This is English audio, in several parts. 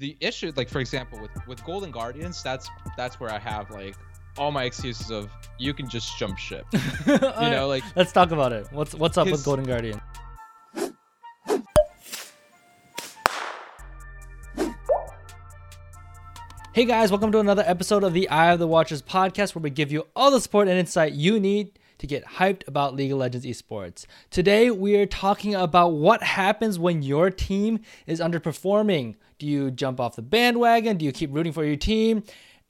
the issue, like for example, with with Golden Guardians, that's that's where I have like all my excuses of you can just jump ship. you know, like let's talk about it. What's what's up with Golden Guardian? Hey guys, welcome to another episode of the Eye of the Watchers podcast where we give you all the support and insight you need to get hyped about League of Legends esports. Today we are talking about what happens when your team is underperforming. Do you jump off the bandwagon? Do you keep rooting for your team?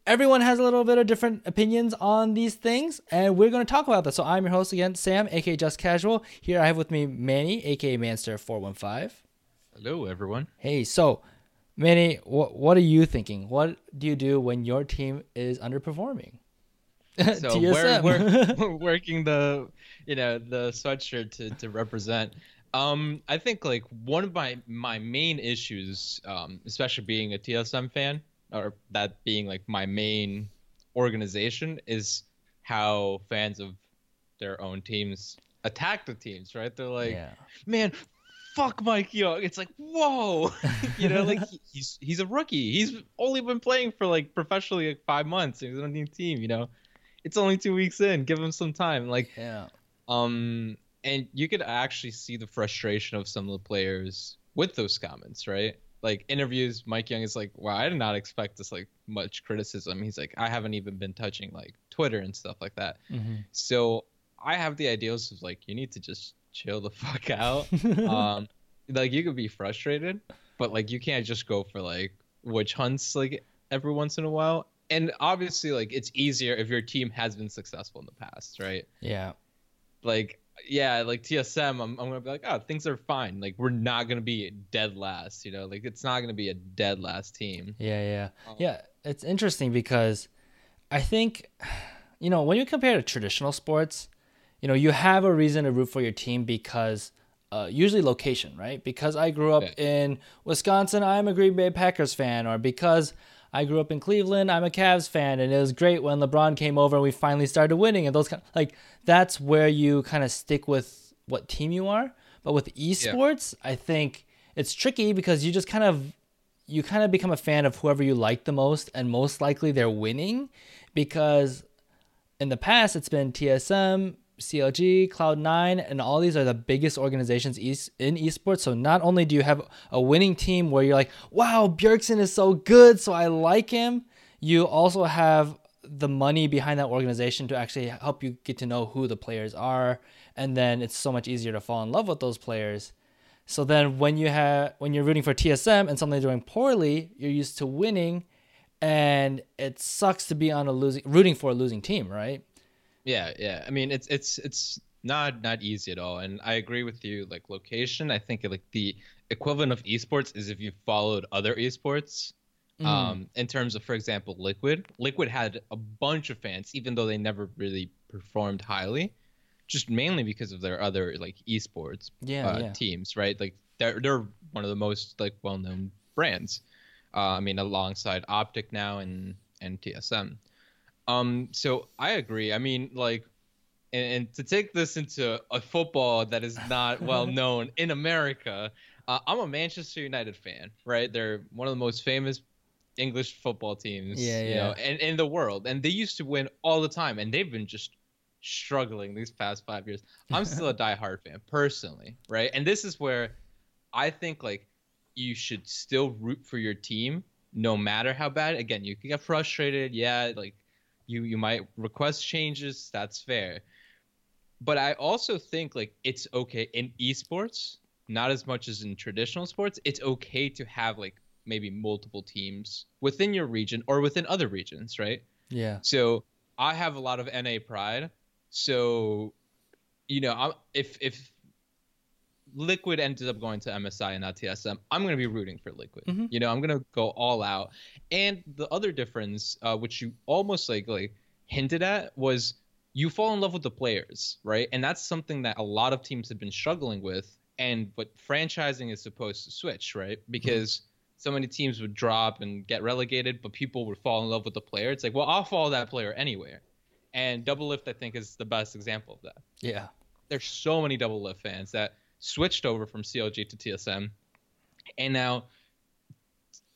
Everyone has a little bit of different opinions on these things, and we're going to talk about that. So I'm your host again, Sam, aka Just Casual. Here I have with me Manny, aka Manster415. hello everyone. Hey, so Manny, what what are you thinking? What do you do when your team is underperforming? So we're, we're we're working the you know the sweatshirt to to represent. Um, I think like one of my my main issues, um, especially being a TSM fan, or that being like my main organization, is how fans of their own teams attack the teams. Right? They're like, yeah. man, fuck Mike Young. It's like, whoa, you know, like he- he's he's a rookie. He's only been playing for like professionally like five months. He's on a new team. You know, it's only two weeks in. Give him some time. Like, Yeah. um, and you could actually see the frustration of some of the players with those comments, right? Like interviews, Mike Young is like, "Wow, I did not expect this like much criticism." He's like, "I haven't even been touching like Twitter and stuff like that." hmm So I have the ideals of like, you need to just chill the fuck out um like you could be frustrated but like you can't just go for like witch hunts like every once in a while and obviously like it's easier if your team has been successful in the past right yeah. like yeah like tsm I'm, I'm gonna be like oh things are fine like we're not gonna be dead last you know like it's not gonna be a dead last team Yeah, yeah. Um, Yeah, it's interesting because I think you know, when you compare to traditional sports, you know, you have a reason to root for your team because uh, usually location, right? Because I grew up Yeah. in Wisconsin, I'm a Green Bay Packers fan, or because I grew up in Cleveland, I'm a Cavs fan, and it was great when LeBron came over and we finally started winning, and those kind like that's where you kind of stick with what team you are. But with esports, I think it's tricky because you just kind of you kind of become a fan of whoever you like the most, and most likely they're winning because in the past it's been TSM, CLG, Cloud9, and all these are the biggest organizations in esports. So not only do you have a winning team where you're like, wow, Bjergsen is so good, so I like him, you also have the money behind that organization to actually help you get to know who the players are, and then it's so much easier to fall in love with those players. So then when you have when you're rooting for TSM and something doing poorly, you're used to winning and it sucks to be on a losing rooting for a losing team, right? Yeah, yeah. I mean, it's it's it's not not easy at all, and I agree with you. Like location, I think like the equivalent of esports is if you followed other esports. Mm. Um, in terms of, for example, Liquid. Liquid had a bunch of fans, even though they never really performed highly, just mainly because of their other like esports Yeah, uh, yeah. teams, right? Like they're they're one of the most like well known brands. Uh, I mean, alongside Optic now and and TSM. Um, so I agree. I mean, like, and, and to take this into a football that is not well known in America, uh, I'm a Manchester United fan, right? They're one of the most famous English football teams, Yeah, you yeah. know, in, in the world, and they used to win all the time, and they've been just struggling these past five years. I'm still a diehard fan personally, right? And this is where I think like you should still root for your team no matter how bad. Again, you can get frustrated, yeah, like you you might request changes, that's fair. But I also think like it's okay in esports, not as much as in traditional sports. It's okay to have like maybe multiple teams within your region or within other regions, right? Yeah. So I have a lot of NA pride. So, you know, I'm, if if Liquid ended up going to MSI and not TSM, I'm going to be rooting for Liquid. Mhm. You know, I'm going to go all out. And the other difference, uh, which you almost like like hinted at, was you fall in love with the players, right? And that's something that a lot of teams have been struggling with. And what franchising is supposed to switch, right? Because so many teams would drop and get relegated, but people would fall in love with the player. It's like, well, I'll follow that player anywhere. And Doublelift, I think, is the best example of that. Yeah. There's so many Doublelift fans that switched over from CLG to TSM, and now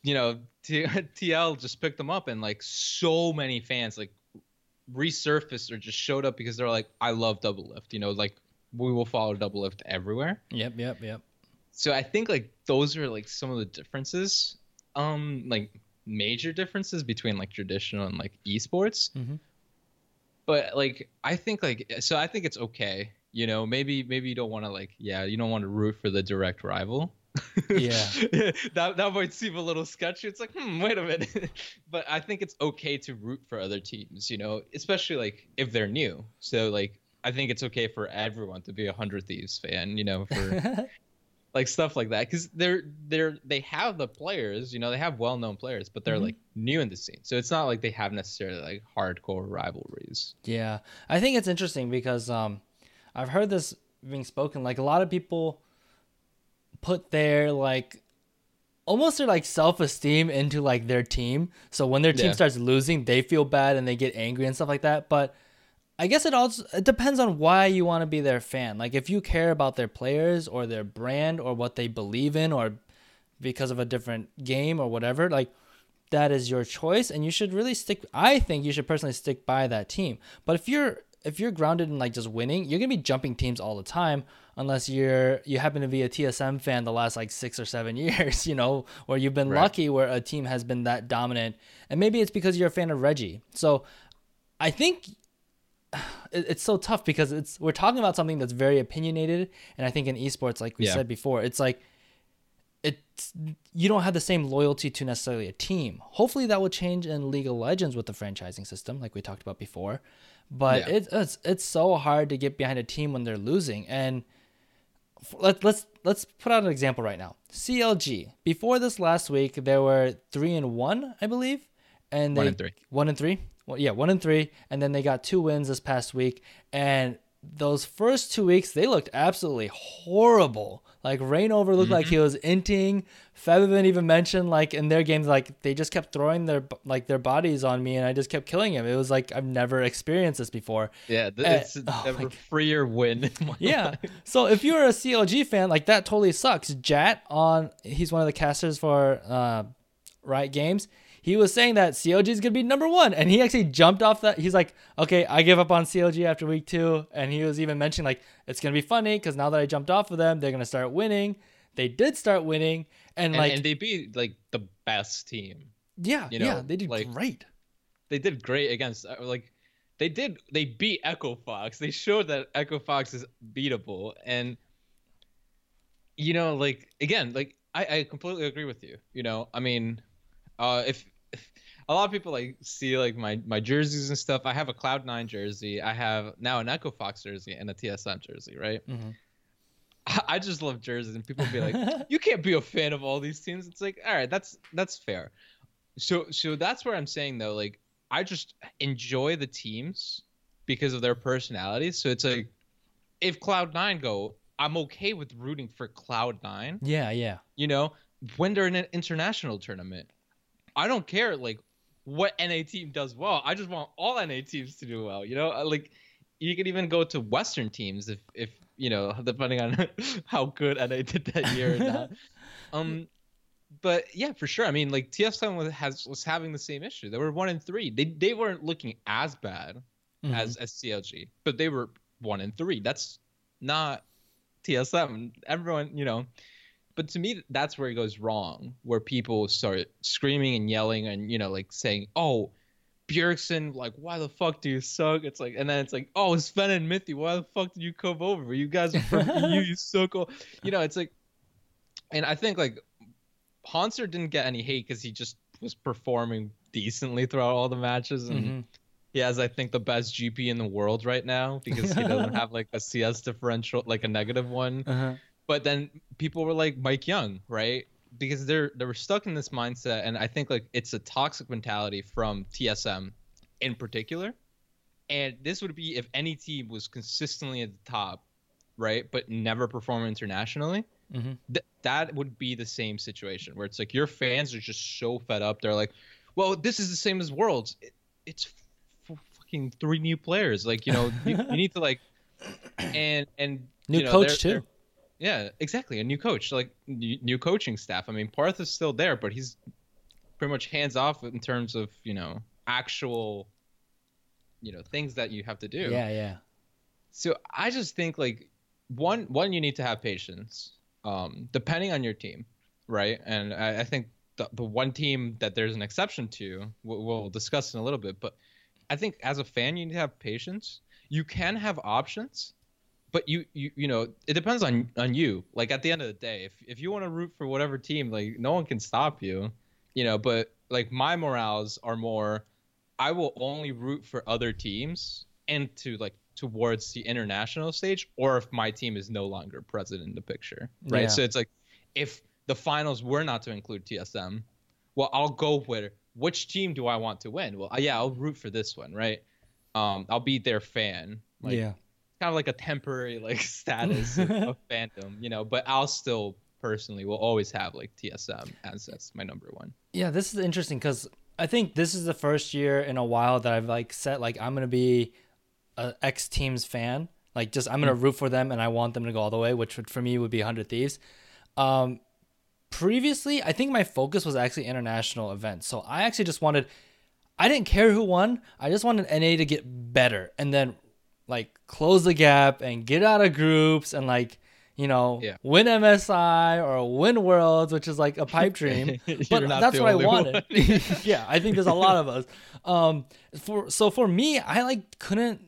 you know, T- TL just picked them up, and like so many fans like resurfaced or just showed up because they're like, I love Doublelift. You know, like we will follow Doublelift everywhere. Yep, yep, yep. So I think like those are like some of the differences, um, like major differences between like traditional and like esports. Mhm. But like I think like so I think it's okay. You know, maybe maybe you don't want to like yeah you don't want to root for the direct rival. Yeah. that that might seem a little sketchy. It's like, hmm, wait a minute. but I think it's okay to root for other teams, you know, especially like if they're new. So like I think it's okay for everyone to be a hundred thieves fan, you know, for like stuff like that. Because they're they're they have the players, you know, they have well known players, but they're Mhm. like new in the scene. So it's not like they have necessarily like hardcore rivalries. Yeah, I think it's interesting because um, I've heard this being spoken. Like a lot of people put their like almost their like self esteem into like their team. So when their team Yeah. starts losing, they feel bad and they get angry and stuff like that. But I guess it all it depends on why you want to be their fan. Like if you care about their players or their brand or what they believe in or because of a different game or whatever, like that is your choice and you should really stick I think you should personally stick by that team. But if you're if you're grounded in like just winning, you're going to be jumping teams all the time unless you're you happen to be a TSM fan the last like 6 or 7 years, you know, or you've been Right. lucky where a team has been that dominant. And maybe it's because you're a fan of Reggie. So I think it's so tough because it's we're talking about something that's very opinionated and i think in esports like we Yeah. said before it's like it's you don't have the same loyalty to necessarily a team hopefully that will change in league of legends with the franchising system like we talked about before but Yeah. it, it's it's so hard to get behind a team when they're losing and let, let's let's put out an example right now clg before this last week there were three and one i believe and they One and three. one and three. Well, yeah, one and three, and then they got two wins this past week. And those first two weeks, they looked absolutely horrible. Like Rainover looked like he was inting. Febiven even mentioned like in their games, like they just kept throwing their like their bodies on me, and I just kept killing him. It was like I've never experienced this before. Yeah, th- Eh, it's oh a freer win. Yeah. life. So if you're a CLG fan, like that totally sucks. Jatt on he's one of the casters for uh Riot Games. He was saying that CLG is gonna be number one, and he actually jumped off that. He's like, "Okay, I give up on CLG after week two. and he was even mentioning like it's gonna be funny because now that I jumped off of them, they're gonna start winning. They did start winning, and, and, like and they beat like the best team. yeah, you yeah, know, they did like- great. They did great against uh, like they did they beat Echo Fox. They showed that Echo Fox is beatable and you know like again like I, I completely agree with you. You know, I mean uh if a lot of people like see like my my jerseys and stuff. I have a Cloud Nine jersey. I have now an Echo Fox jersey and a TSM jersey, right? Mhm. I I just love jerseys, and people be like, "You can't be a fan of all these teams." It's like, all right, that's that's fair. So so that's where I'm saying though, like I just enjoy the teams because of their personalities. So it's like, if Cloud Nine go, I'm okay with rooting for Cloud Nine. Yeah, yeah, You know, when they're in an international tournament, I don't care like what NA team does well. I just want all NA teams to do well. You know, Uh, like you could even go to Western teams if if you know depending on how good NA did that year or not. um, but yeah, for sure. I mean, like TF7 was has was having the same issue. They were one in three. They they weren't looking as bad Mhm. as as CLG, but they were one in three. That's not TSM. Everyone, you know. But to me, that's where it goes wrong, where people start screaming and yelling and you know, like saying, "Oh, Bjergsen, like, why the fuck do you suck?" It's like, and then it's like, "Oh, Sven and Mithy, why the fuck did you come over? You guys EU, you suck." all-" You know, it's like, and I think like Hauntzer didn't get any hate because he just was performing decently throughout all the matches and Mhm. he has I think the best GP in the world right now because he doesn't have like a CS differential like a negative one. Uh-huh. But then people were like Mike Young, right? Because they're they were stuck in this mindset and I think like it's a toxic mentality from TSM in particular. And this would be if any team was consistently at the top, right? But never perform internationally. Mhm. Th- that would be the same situation where it's like your fans are just so fed up. They're like, well, this is the same as Worlds. It, it's f- fucking three new players. Like, you know, you, you need to like, and and New you know, coach they're- too. they're- Yeah, exactly. A new coach, like new, coaching staff. I mean, Parth is still there, but he's pretty much hands off in terms of you know actual you know things that you have to do. Yeah, yeah. So I just think like one one you need to have patience, um, depending on your team, right? And I, I think the, the one team that there's an exception to, we'll, we'll discuss in a little bit, but I think as a fan you need to have patience. You can have options, but you you you know it depends on on you. Like at the end of the day, if if you want to root for whatever team, like no one can stop you, you know. But like my morals are more, I will only root for other teams and to like towards the international stage or if my team is no longer present in the picture right Yeah. so it's like if the finals were not to include tsm well i'll go with which team do i want to win well yeah i'll root for this one right um i'll be their fan like yeah. Kind of like a temporary like status of, of fandom you know but i'll still personally will always have like tsm as that's my number one Yeah, this is interesting because I think this is the first year in a while that I've like set like I'm gonna be a X team's fan. Like just I'm gonna root for them and I want them to go all the way, which would, for me would be Hundred Thieves. Um, previously, I think my focus was actually international events, so I actually just wanted. I didn't care who won. I just wanted NA to get better and then like close the gap and get out of groups and like you know Yeah. win MSI or win Worlds, which is like a pipe dream. But that's what I wanted. yeah, I think there's a lot of us. Um, for so for me, I like couldn't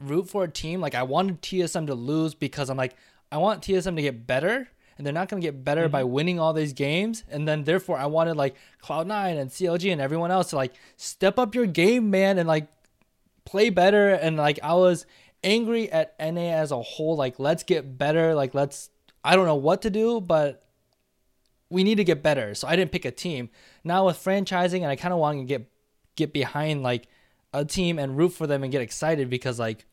root for a team. Like I wanted TSM to lose because I'm like I want TSM to get better, and they're not gonna get better by Mm-hmm. winning all these games. And then therefore, I wanted like Cloud9 and CLG and everyone else to like step up your game, man, and like play better. And like I was angry at NA as a whole. Like let's get better. Like let's I don't know what to do, but we need to get better. So I didn't pick a team. Now with franchising, and I kind of want to get get behind like a team and root for them and get excited because like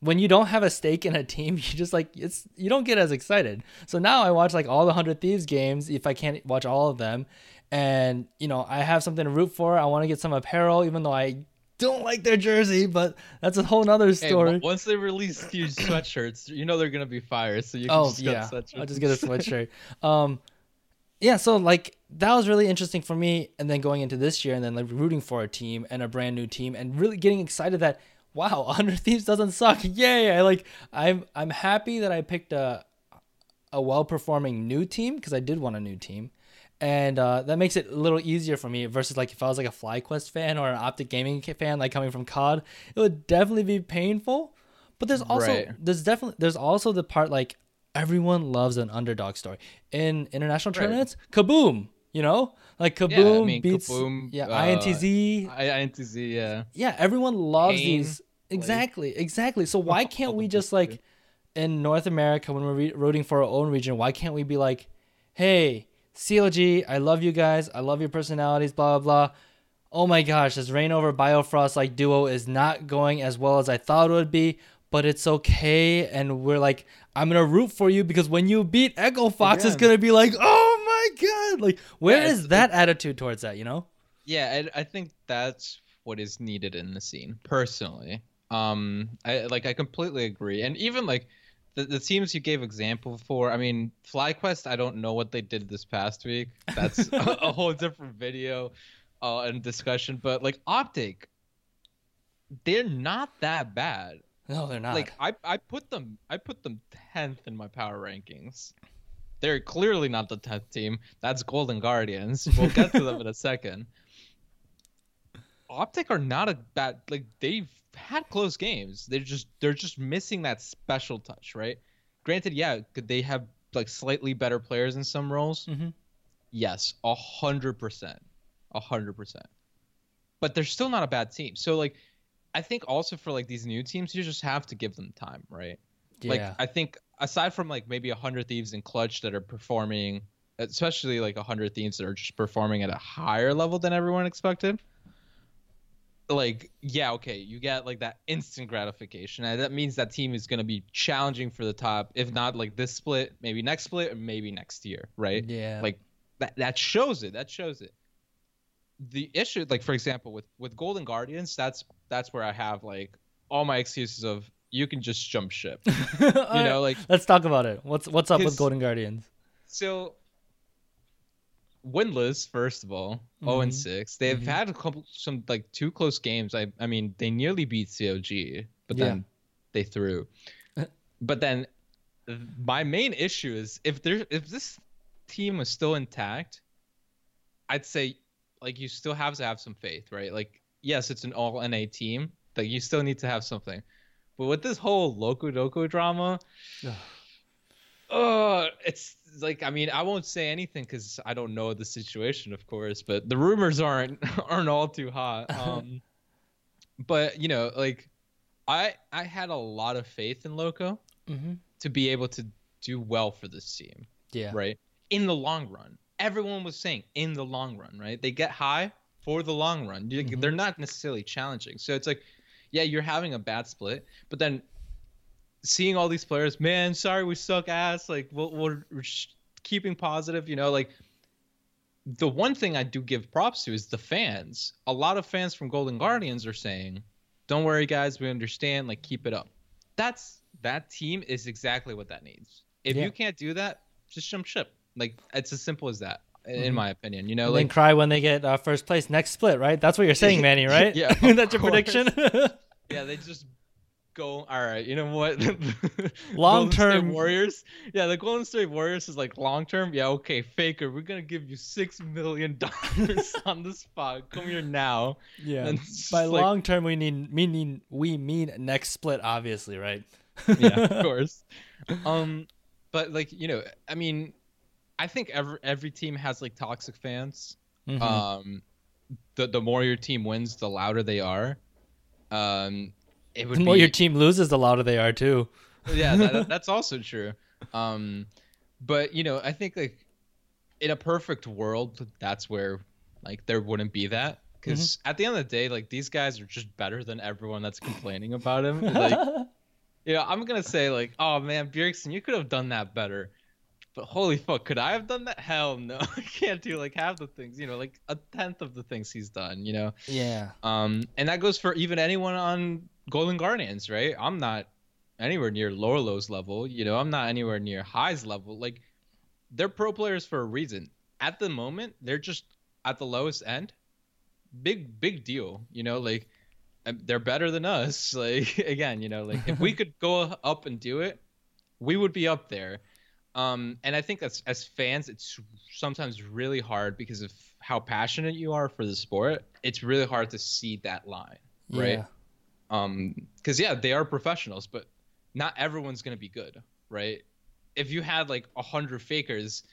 when you don't have a stake in a team, you just like it's you don't get as excited. So now I watch like all the Hundred Thieves games if I can't watch all of them, and you know I have something to root for. I want to get some apparel, even though I don't like their jersey, but that's a whole nother story. w- once they release huge sweatshirts, you know they're gonna be fire. So you can oh just get yeah, sweatshirts. I'll just get a sweatshirt. um, yeah, so like that was really interesting for me, and then going into this year, and then like rooting for a team and a brand new team, and really getting excited that wow, Hundred Thieves doesn't suck. Yay! I like I'm I'm happy that I picked a a well performing new team because I did want a new team. And uh, that makes it a little easier for me versus like if I was like a FlyQuest fan or an Optic Gaming fan, like coming from COD, it would definitely be painful. But there's also Right. there's definitely there's also the part like everyone loves an underdog story in international Right. tournaments. Kaboom, you know, like Kaboom mean, beats Kaboom, yeah uh, INTZ. I, INTZ, yeah. Yeah, everyone loves Pain, these. Exactly, exactly. So why can't we just like in North America when we're re- rooting for our own region? Why can't we be like, hey, CLG, I love you guys. I love your personalities. Blah blah blah. Oh my gosh, this Rainover Biofrost like duo is not going as well as I thought it would be, but it's okay. And we're like, I'm gonna root for you because when you beat Echo Fox, it's gonna be like, oh my god, like where Yeah, is that attitude towards that? You know? Yeah, I, I think that's what is needed in the scene, personally. Um, I like I completely agree, and even like the, the teams you gave example for. I mean, FlyQuest. I don't know what they did this past week. That's a, a whole different video, uh, and discussion. But like Optic, they're not that bad. No, they're not. Like I, I put them I put them tenth in my power rankings. They're clearly not the tenth team. That's Golden Guardians. We'll get to them in a second. Optic are not a bad like they've had close games. They're just they're just missing that special touch, right? Granted, yeah, could they have like slightly better players in some roles? Mm-hmm. Yes, a hundred percent, a hundred percent. But they're still not a bad team. So like, I think also for like these new teams, you just have to give them time, right? Yeah. Like. I think aside from like maybe a hundred thieves and clutch that are performing, especially like a hundred thieves that are just performing at a higher level than everyone expected. Like yeah, okay, you get like that instant gratification, and that means that team is going to be challenging for the top, if not like this split, maybe next split, or maybe next year, right? yeah. Like that that shows it. That shows it. The issue, like for example, with with Golden Guardians, that's that's where I have like all my excuses of you can just jump ship. you You know, like let's talk about it. What's what's up with Golden Guardians? so winless first of all, zero and Mhm. six. They've Mhm. had a couple some like two close games. I I mean they nearly beat COG, but Yeah. then they threw. but then my main issue is if there if this team was still intact, I'd say like you still have to have some faith, right? Like yes, it's an all NA team, but you still need to have something. But with this whole Locodoco drama, Ugh. uh, it's like I mean I won't say anything because I don't know the situation, of course. But the rumors aren't aren't all too hot. Um, but you know, like I I had a lot of faith in Loco Mm-hmm. to be able to do well for this team, Yeah. right? In the long run, everyone was saying in the long run, right? They get high for the long run. Mhm. They're not necessarily challenging. So it's like, yeah, you're having a bad split, but then seeing all these players, man, sorry we suck ass. Like we're, we're keeping positive, you know, like the one thing I do give props to is the fans. A lot of fans from Golden Guardians are saying, "Don't worry, guys, we understand. Like keep it up." That's that team is exactly what that needs. If Yeah. you can't do that, just jump ship. Like it's as simple as that, in my opinion. You know, And like cry when they get uh, first place next split, right? That's what you're saying, Manny, right? Yeah, That's your course. prediction. yeah, they just go. All right, you know what? Long term- Warriors. Yeah, the Golden State Warriors is like long term. Yeah, okay, Faker, we're gonna give you six million dollars on the spot. Come here now. yeah. And By like- long term, we need meaning we mean next split, obviously, right? yeah, of course. Um, but like you know, I mean, I think every every team has like toxic fans. Mhm. Um, the the more your team wins, the louder they are. Um, it would the more be, your team loses, the louder they are too. yeah, that, that's also true. Um, but you know, I think like in a perfect world, that's where like there wouldn't be that because at the end of the day, like these guys are just better than everyone that's complaining about him. Like, you know, I'm gonna say like, oh man, Bjergsen, you could have done that better. But holy fuck, could I have done that? Hell no, I can't do like half the things. You know, like a tenth of the things he's done. You know, yeah. um, and that goes for even anyone on Golden Guardians, right? I'm not anywhere near Lourlo's level. You know, I'm not anywhere near Hai's level. Like, they're pro players for a reason. At the moment, they're just at the lowest end. Big, big deal. You know, like um, they're better than us. Like again, you know, like if we could go up and do it, we would be up there. Um, and I think as as fans, it's sometimes really hard because of how passionate you are for the sport. It's really hard to see that line, right? Yeah. Um, because yeah, they are professionals, but not everyone's gonna be good, right? If you had like a hundred fakers,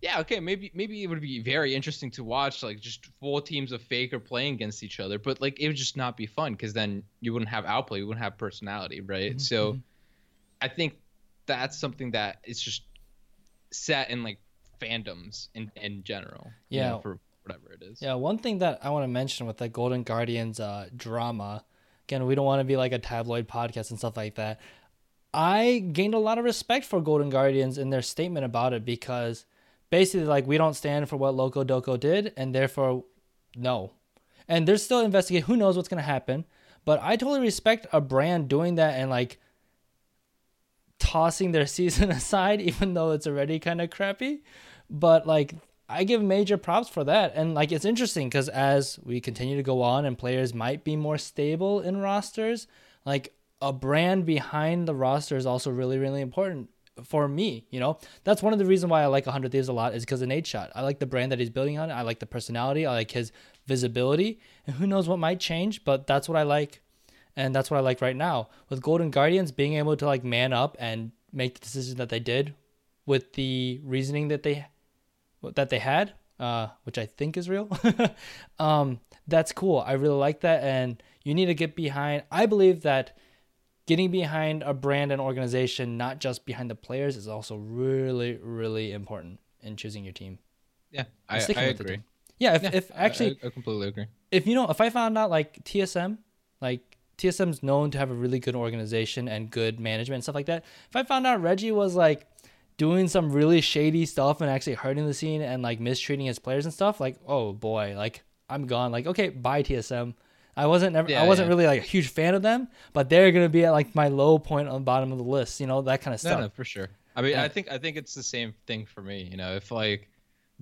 yeah, okay, maybe maybe it would be very interesting to watch, like just full teams of faker playing against each other, but like it would just not be fun because then you wouldn't have outplay, you wouldn't have personality, right? Mhm, So mhm. I think that's something that is just set in like fandoms in in general. you know, Yeah. for whatever it is. Yeah, one thing that I want to mention with the Golden Guardians uh, drama, again, we don't want to be like a tabloid podcast and stuff like that. I gained a lot of respect for Golden Guardians in their statement about it because basically, like, we don't stand for what Locodoco did, and therefore, no. And they're still investigating. Who knows what's going to happen? But I totally respect a brand doing that and, like, tossing their season aside, even though it's already kind of crappy. But, like, I give major props for that. And like it's interesting because as we continue to go on and players might be more stable in rosters, like a brand behind the roster is also really, really important for me. You know, that's one of the reasons why I like 100 Thieves a lot is because of Nadeshot. I like the brand that he's building on. I like the personality. I like his visibility. And who knows what might change, but that's what I like. And that's what I like right now. With Golden Guardians being able to like man up and make the decision that they did with the reasoning that they that they had, uh, which I think is real. um, that's cool. I really like that, and you need to get behind. I believe that getting behind a brand and organization, not just behind the players, is also really, really important in choosing your team. Yeah, I, I sticking with the agree. Yeah, if, Yeah, if actually I, I completely agree. if you know if i found out like tsm like tsm's known to have a really good organization and good management and stuff like that if i found out reggie was like doing some really shady stuff and actually hurting the scene and like mistreating his players and stuff like oh boy like i'm gone like okay bye tsm i wasn't never Yeah, i wasn't yeah. really like a huge fan of them but they're gonna be at like my low point on the bottom of the list you know that kind of No, stuff no, for sure. I mean, Yeah. I think I think it's the same thing for me. You know, if like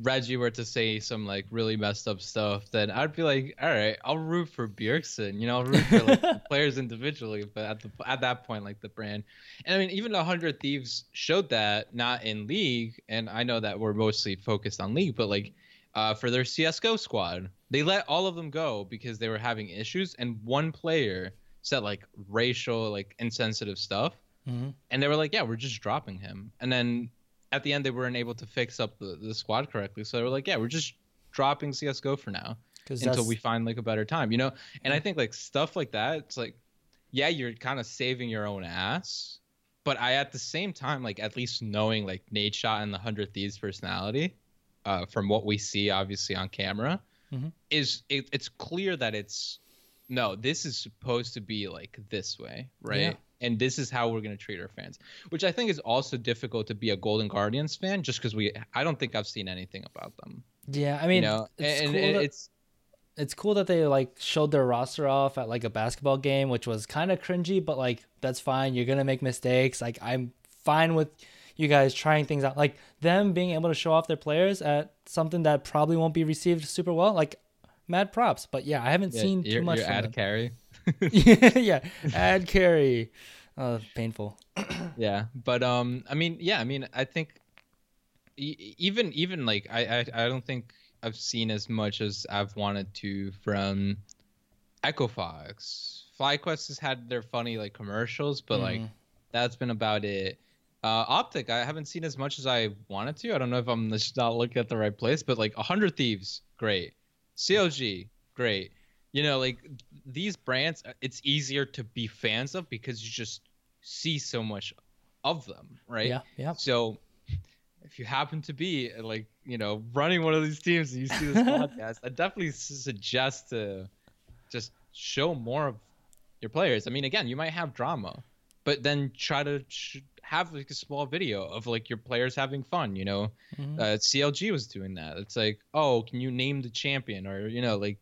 Reggie were to say some like really messed up stuff, then I'd be like, all right, I'll root for Bjergsen. You know, I'll root for like, players individually, but at the at that point, like the brand. And I mean, even the Hundred Thieves showed that not in league, and I know that we're mostly focused on league, but like uh, for their CS:GO squad, they let all of them go because they were having issues, and one player said like racial, like insensitive stuff, Mm-hmm. and they were like, yeah, we're just dropping him, and then at the end they weren't able to fix up the, the squad correctly, so they were like, yeah, we're just dropping CS:GO for now until we find like a better time, you know. And I think like stuff like that, it's like, yeah, you're kind of saving your own ass, but I at the same time like at least knowing like Nadeshot and the Hundred Thieves personality, uh, from what we see obviously on camera, Mhm. is it, it's clear that it's no, this is supposed to be like this way, right? Yeah. And this is how we're gonna treat our fans, which I think is also difficult to be a Golden Guardians fan, just because we I don't think I've seen anything about them. yeah, I mean, you know, it's and, cool and that- it's it's cool that they like showed their roster off at like a basketball game, which was kind of cringy, but like that's fine. You're gonna make mistakes. Like I'm fine with you guys trying things out. Like them being able to show off their players at something that probably won't be received super well. Like mad props. But yeah, I haven't yeah, seen too much your from ad them. carry. yeah, ad carry. Uh, painful. yeah but um i mean yeah i mean i think e- even even like I, I i don't think i've seen as much as i've wanted to from echo fox flyquest has had their funny like commercials but like Mhm. that's been about it uh optic i haven't seen as much as i wanted to i don't know if i'm just not looking at the right place but like 100 thieves great clg great you know like these brands uh, it's easier to be fans of because you just see so much of them right? Yeah, yeah. so if you happen to be uh, like you know running one of these teams and you see this podcast i definitely suggest to just show more of your players. I mean again you might have drama but then try to sh- have like a small video of like your players having fun you know? Mhm. uh, clg was doing that. It's like oh can you name the champion? Or you know like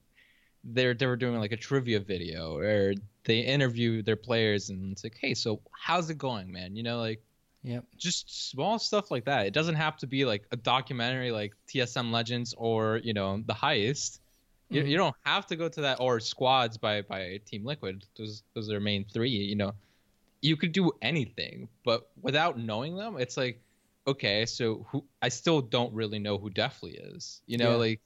they're they were doing like a trivia video or they interview their players and it's like hey so how's it going man you know like yeah, just small stuff like that. It doesn't have to be like a documentary like TSM Legends or you know the Heist. You, Mhm. you don't have to go to that or Squads by by Team Liquid. Those those are main three. You know, you could do anything, but without knowing them, it's like okay, so who I still don't really know who Deathly is. You know, Yeah. like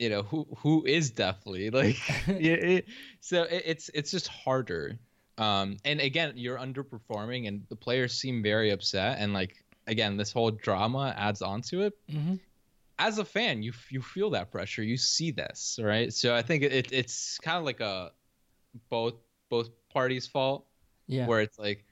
you know who who is Deathly like yeah, it, so it, it's it's just harder um and again you're underperforming and the players seem very upset and like again this whole drama adds on to it Mhm. as a fan you you feel that pressure you see this right so i think it, it's kind of like a both both parties fault Yeah. where it's like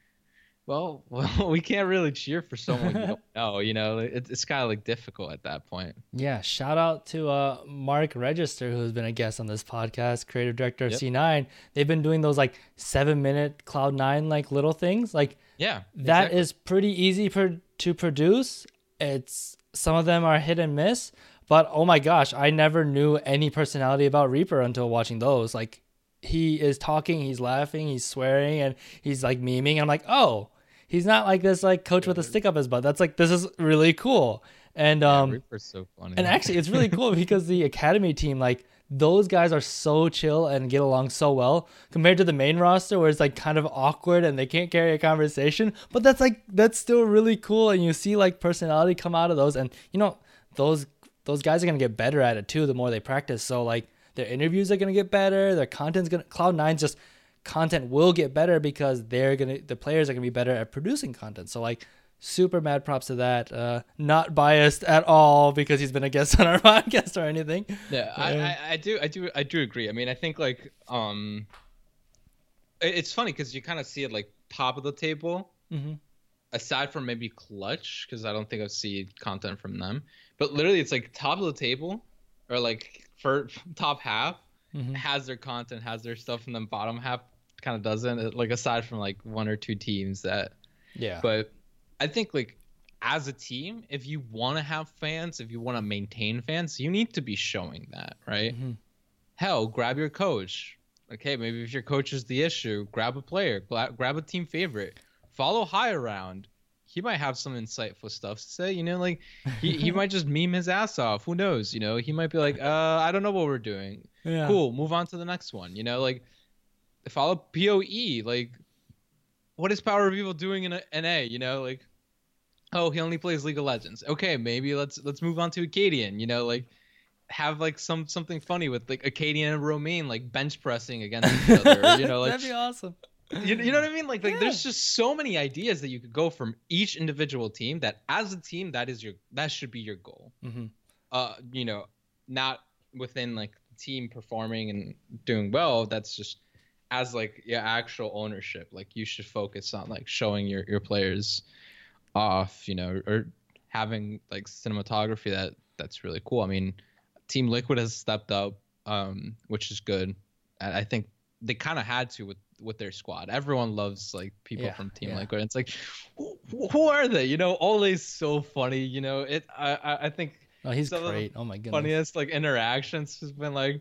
well, well we can't really cheer for someone you don't know you know it, it's kind of like difficult at that point Yeah, shout out to uh, Mark Register, who's been a guest on this podcast, creative director of Yep. C9. They've been doing those like seven minute Cloud9 like little things. Like yeah that is exactly. pretty easy per- to produce. It's some of them are hit and miss, but oh my gosh, I never knew any personality about Reaper until watching those. Like he is talking, he's laughing, he's swearing, and he's like memeing. I'm like, oh, he's not like this like coach with a stick up his butt. That's like this is really cool. And Yeah, um so funny and actually, it's really cool because the academy team, like those guys, are so chill and get along so well compared to the main roster, where it's like kind of awkward and they can't carry a conversation. But that's like that's still really cool, and you see like personality come out of those, and you know those those guys are gonna get better at it too the more they practice. So like their interviews are gonna get better, their content's gonna Cloud Nine's just content will get better because they're gonna the players are gonna be better at producing content. So like super mad props to that. Uh, not biased at all because he's been a guest on our podcast or anything. Yeah, I, I, I do, I do, I do agree. I mean, I think like, um, it's funny because you kind of see it like top of the table, Mm-hmm. aside from maybe Clutch, because I don't think I've seen content from them. But literally, it's like top of the table, or like for top half Mhm. has their content, has their stuff, and then bottom half kind of doesn't. Like aside from like one or two teams that Yeah. but I think like as a team, if you want to have fans, if you want to maintain fans, you need to be showing that, right? Mhm. Hell, grab your coach. Okay, maybe if your coach is the issue, grab a player, grab a team favorite, follow Hai around. he might have some insightful stuff to say. You know, like he, he might just meme his ass off. Who knows? You know, he might be like, uh, I don't know what we're doing. Yeah. Cool, move on to the next one. You know, like follow POE. Like, what is Power of Evil doing in a NA? You know, like, oh, he only plays League of Legends. Okay, maybe let's let's move on to Akaadian. You know, like have like some something funny with like Akaadian and Romain like bench pressing against each other. you know, like That'd be awesome. you, you know what I mean? Like, like Yeah. there's just so many ideas that you could go from each individual team that as a team that is your that should be your goal. hmm Uh, you know, not within like the team performing and doing well. That's just as like your actual ownership. Like you should focus on like showing your your players off. You know, or having like cinematography that that's really cool. I mean, Team Liquid has stepped up, um, which is good. And I think they kind of had to with with their squad. Everyone loves like people Yeah, from Team yeah. Liquid. It's like, who, who are they? You know, Olleh's so funny. You know, it. I I, I think Oh, he's Some of the great. Oh my goodness. funniest like interactions has been like,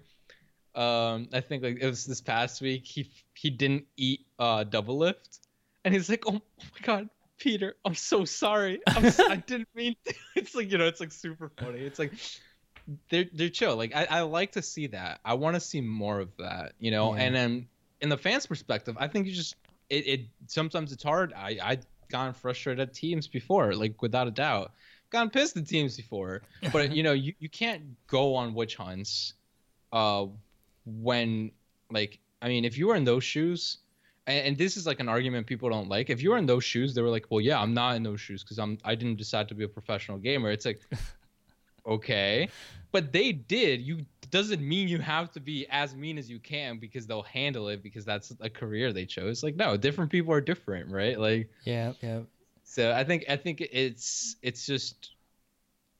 um, I think like it was this past week. He he didn't eat uh Doublelift, and he's like, oh, my god. Peter, I'm so sorry. I'm s- I didn't mean. To. It's like you know, it's like super funny. It's like they're they're chill. Like I, I like to see that. I want to see more of that. You know, Yeah. and then in the fans' perspective, I think you just it, it sometimes it's hard. I I gotten frustrated at teams before, like without a doubt. Gotten pissed at teams before, but you know you, you can't go on witch hunts, uh, when like I mean if you were in those shoes, and, and this is like an argument people don't like. If you were in those shoes, they were like, well, yeah, I'm not in those shoes because I'm I didn't decide to be a professional gamer. It's like, okay, but they did. You doesn't mean you have to be as mean as you can because they'll handle it because that's a career they chose. Like no, different people are different, right? Like Yeah, yeah. so I think I think it's it's just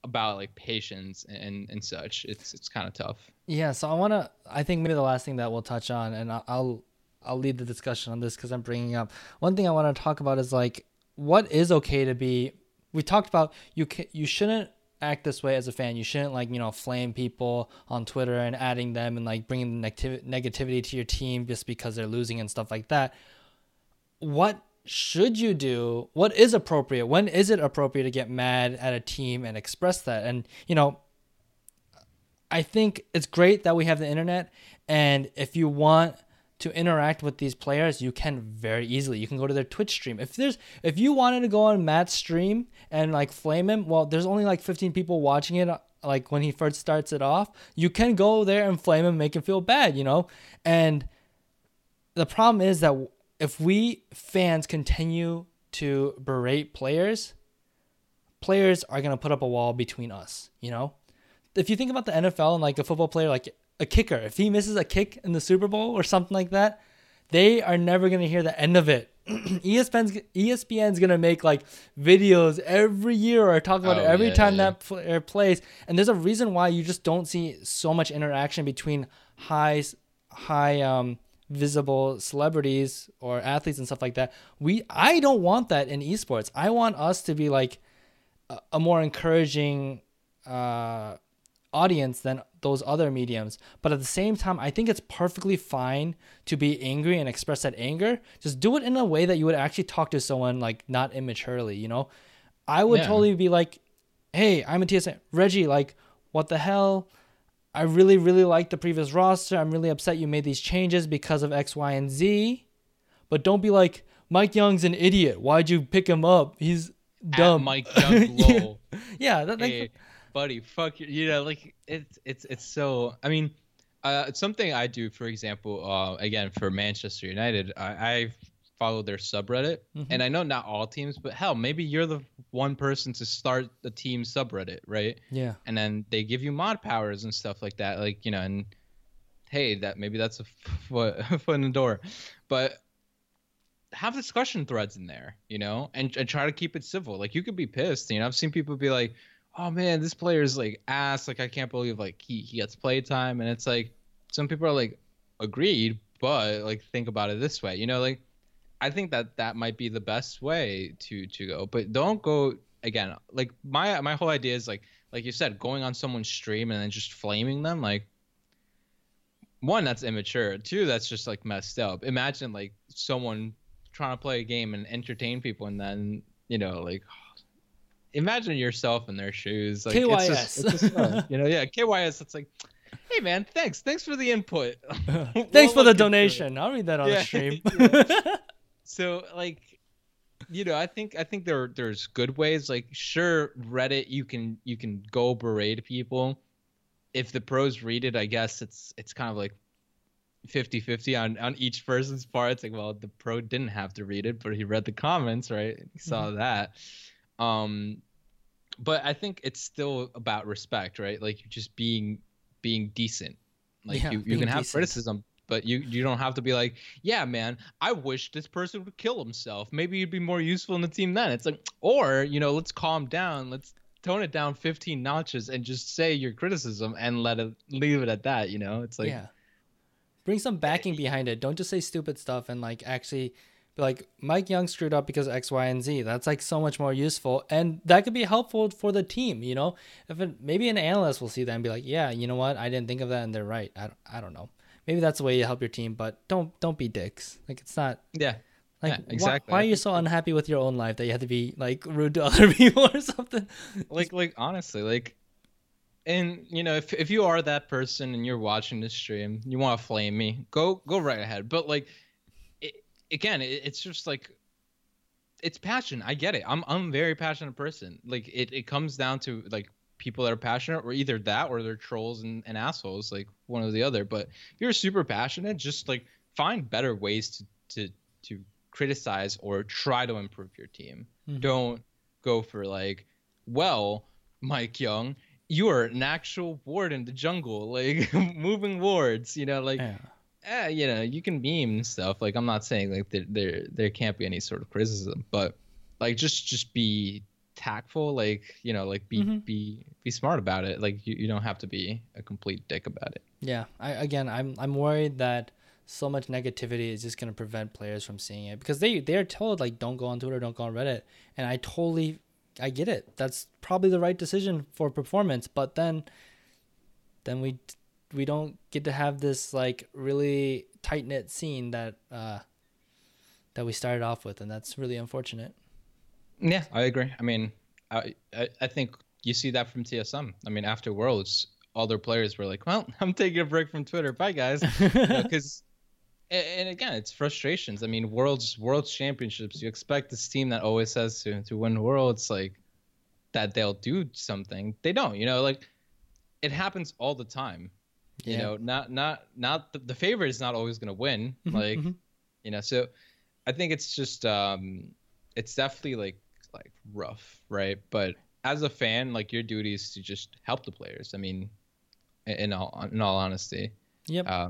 about like patience and and such. It's it's kind of tough. Yeah, so I want to. I think maybe the last thing that we'll touch on, and I'll I'll lead the discussion on this because I'm bringing up one thing I want to talk about is like what is okay to be. We talked about you can you shouldn't act this way as a fan. You shouldn't like you know flame people on Twitter and adding them and like bringing negativ- negativity to your team just because they're losing and stuff like that. What should you do? What is appropriate? When is it appropriate to get mad at a team and express that? And you know, I think it's great that we have the internet, and if you want to interact with these players, you can very easily. You can go to their Twitch stream. If there's if you wanted to go on Matt's stream and like flame him, well, there's only like 15 people watching it like when he first starts it off. You can go there and flame him, make him feel bad, you know? And the problem is that if we fans continue to berate players, players are going to put up a wall between us, you know? If you think about the NFL and like a football player, like a kicker, if he misses a kick in the Super Bowl or something like that, they are never going to hear the end of it. ESPN's ESPN's gonna make like videos every year or talk about Oh, it every yeah, time yeah. that player plays, and there's a reason why you just don't see so much interaction between high high um visible celebrities or athletes and stuff like that. We I don't want that in esports. I want us to be like a, a more encouraging uh audience than those other mediums. But at the same time, I think it's perfectly fine to be angry and express that anger. Just do it in a way that you would actually talk to someone like not immaturely, you know? I would Yeah. totally be like, "Hey, I'm a TSN. Reggie, like what the hell? I really really like the previous roster. I'm really upset you made these changes because of X, Y, and Z." But don't be like, "Mike Young's an idiot. Why'd you pick him up? He's At dumb." Mike Young Yeah. Yeah, that, like, hey, buddy, fuck you. You know, like it's it's it's so. I mean, uh, it's something I do, for example, uh, again for Manchester United, I, I follow their subreddit, Mhm. and I know not all teams, but hell, maybe you're the one person to start the team subreddit, right? yeah. And then they give you mod powers and stuff like that, like you know, and hey, that maybe that's a foot, foot in the door, but have discussion threads in there, you know, and, and try to keep it civil. Like you could be pissed, you know. I've seen people be like, "Oh man, this player is like ass. Like I can't believe like he he gets play time." And it's like some people are like, "Agreed," but like think about it this way, you know, like I think that that might be the best way to to go, but don't go again. Like my my whole idea is like like you said, going on someone's stream and then just flaming them, like one that's immature two that's just like messed up imagine like someone trying to play a game and entertain people and then you know, like imagine yourself in their shoes. Like KYS. It's just, it's just you know, yeah, KYS. It's like, hey man, thanks, thanks for the input. Thanks We'll for the donation. I'll read that on Yeah, the stream. So like, you know, I think I think there there's good ways. Like, sure, Reddit, you can you can go berate people. If the pros read it, I guess it's it's kind of like 50-50 on on each person's part. It's like, well, the pro didn't have to read it, but he read the comments, right? He saw that. Um, but I think it's still about respect, right? Like you're just being being decent. Like Yeah, you, you can have decent. criticism, but you you don't have to be like, yeah, man, I wish this person would kill himself. Maybe you'd be more useful in the team then. It's like, or you know, let's calm down. Let's tone it down 15 notches and just say your criticism and let it leave it at that. You know, it's like, yeah. Bring some backing behind it. Don't just say stupid stuff and like actually be like Mike Yeung screwed up because X, Y, and Z. That's like so much more useful, and that could be helpful for the team. You know, if it, maybe an analyst will see that and be like, yeah, you know what, I didn't think of that, and they're right. I, I don't know. Maybe that's the way you help your team, but don't don't be dicks. Like it's not yeah, like Yeah, why- exactly. Why, I are you so unhappy with your own life that you have to be like rude to other people or something? like like honestly like and you know if if you are that person and you're watching this stream you want to flame me go go right ahead but like it, again it, it's just like it's passion i get it i'm i'm a very passionate person like it, it comes down to like people that are passionate or either that or they're trolls and, and assholes like one or the other but if you're super passionate just like find better ways to to to criticize or try to improve your team Mhm. don't go for like well mike yeung you are an actual ward in the jungle like moving wards you know like Yeah. eh, you know, you can meme and stuff. Like I'm not saying like there there there can't be any sort of criticism, but like just just be tactful. Like you know, like be Mhm. be be smart about it. Like you, you don't have to be a complete dick about it. Yeah, I again, I'm I'm worried that so much negativity is just gonna prevent players from seeing it because they they're told like don't go on Twitter, don't go on Reddit, and I totally I get it. That's probably the right decision for performance, but then then we we don't get to have this like really tight knit scene that uh that we started off with, and that's really unfortunate. Yeah, I agree. I mean, I I, I think you see that from TSM. I mean, after Worlds, all their players were like, "Well, I'm taking a break from Twitter. Bye, guys." Because, and again, it's frustrations. I mean, Worlds Worlds Championships. You expect this team that always says to to win Worlds, like that they'll do something. They don't. You know, like it happens all the time. Yeah. You know, not not not the, the favorite is not always going to win. Mhm, like mhm. you know so i think it's just um it's definitely like like rough right? But as a fan like your duty is to just help the players. I mean in- all in all honesty. Yep. uh,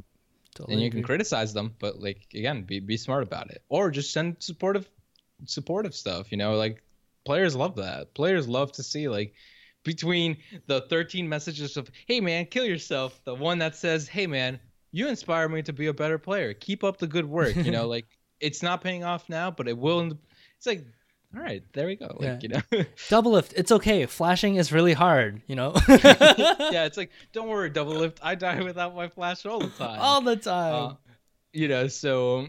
totally and you can criticize them but like again be be smart about it. Or just send supportive supportive stuff you know? Like players love that. Players love to see like between the 13 messages of hey man kill yourself the one that says hey man you inspire me to be a better player. Keep up the good work you know? Like it's not paying off now but it will it's like all right there we go like Yeah. you know Doublelift, it's okay. Flashing is really hard, you know. yeah it's like don't worry doublelift i die without my flash all the time all the time. Uh, you know, so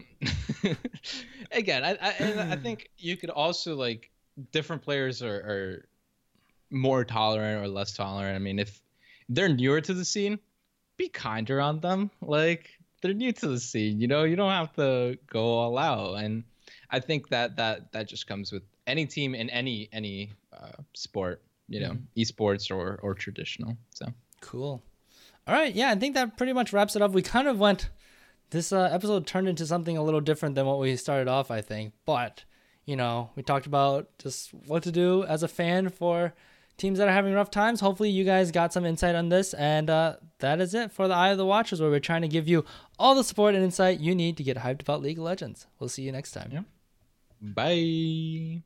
again, I I, and I think you could also like different players are, are more tolerant or less tolerant. I mean, if they're newer to the scene, be kinder on them. Like they're new to the scene, you know. You don't have to go all out, and I think that that that just comes with any team in any any uh, sport, you know, esports or or traditional. So Cool. All right, yeah, I think that pretty much wraps it up. We kind of went this uh, episode turned into something a little different than what we started off, I think. But, you know, we talked about just what to do as a fan for teams that are having rough times. Hopefully you guys got some insight on this and uh, that is it for the Eye of the Watchers where we're trying to give you all the support and insight you need to get hyped about League of Legends. We'll see you next time. Yeah. Bye.